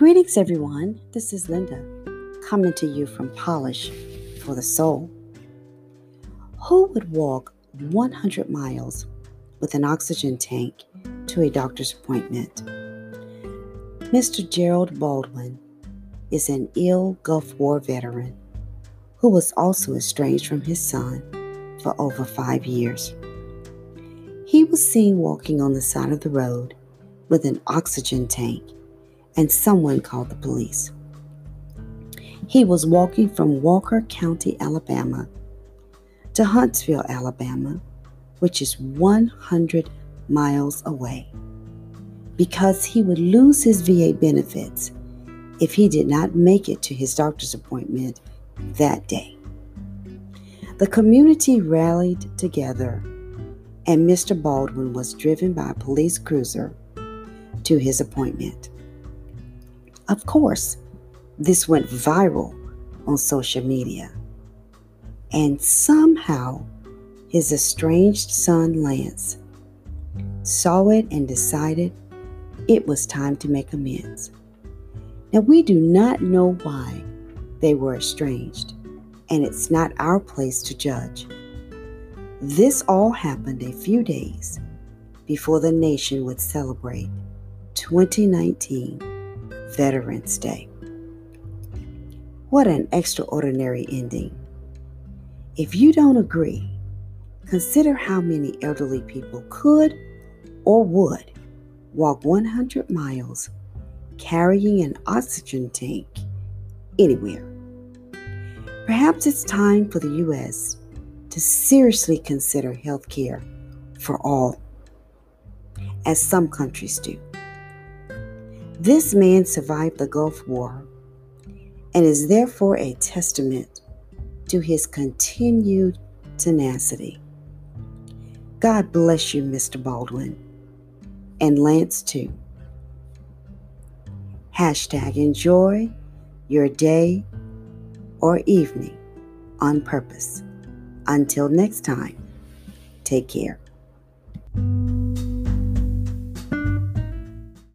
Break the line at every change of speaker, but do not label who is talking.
Greetings, everyone. This is Linda coming to you from Polish for the Soul. Who would walk 100 miles with an oxygen tank to a doctor's appointment? Mr. Gerald Baldwin is an ill Gulf War veteran who was also estranged from his son for over five years. He was seen walking on the side of the road with an oxygen tank, and someone called the police. He was walking from Walker County, Alabama to Huntsville, Alabama, which is 100 miles away, because he would lose his VA benefits if he did not make it to his doctor's appointment that day. The community rallied together, and Mr. Baldwin was driven by a police cruiser to his appointment. Of course, this went viral on social media, and somehow his estranged son Lance saw it and decided it was time to make amends. Now, we do not know why they were estranged, and it's not our place to judge. This all happened a few days before the nation would celebrate 2019 Veterans Day. What an extraordinary ending. If you don't agree, consider how many elderly people could or would walk 100 miles carrying an oxygen tank anywhere. Perhaps it's time for the U.S. to seriously consider health care for all, as some countries do. This man survived the Gulf War and is therefore a testament to his continued tenacity. God bless you, Mr. Baldwin, and Lance too. Hashtag enjoy your day or evening on purpose. Until next time, take care.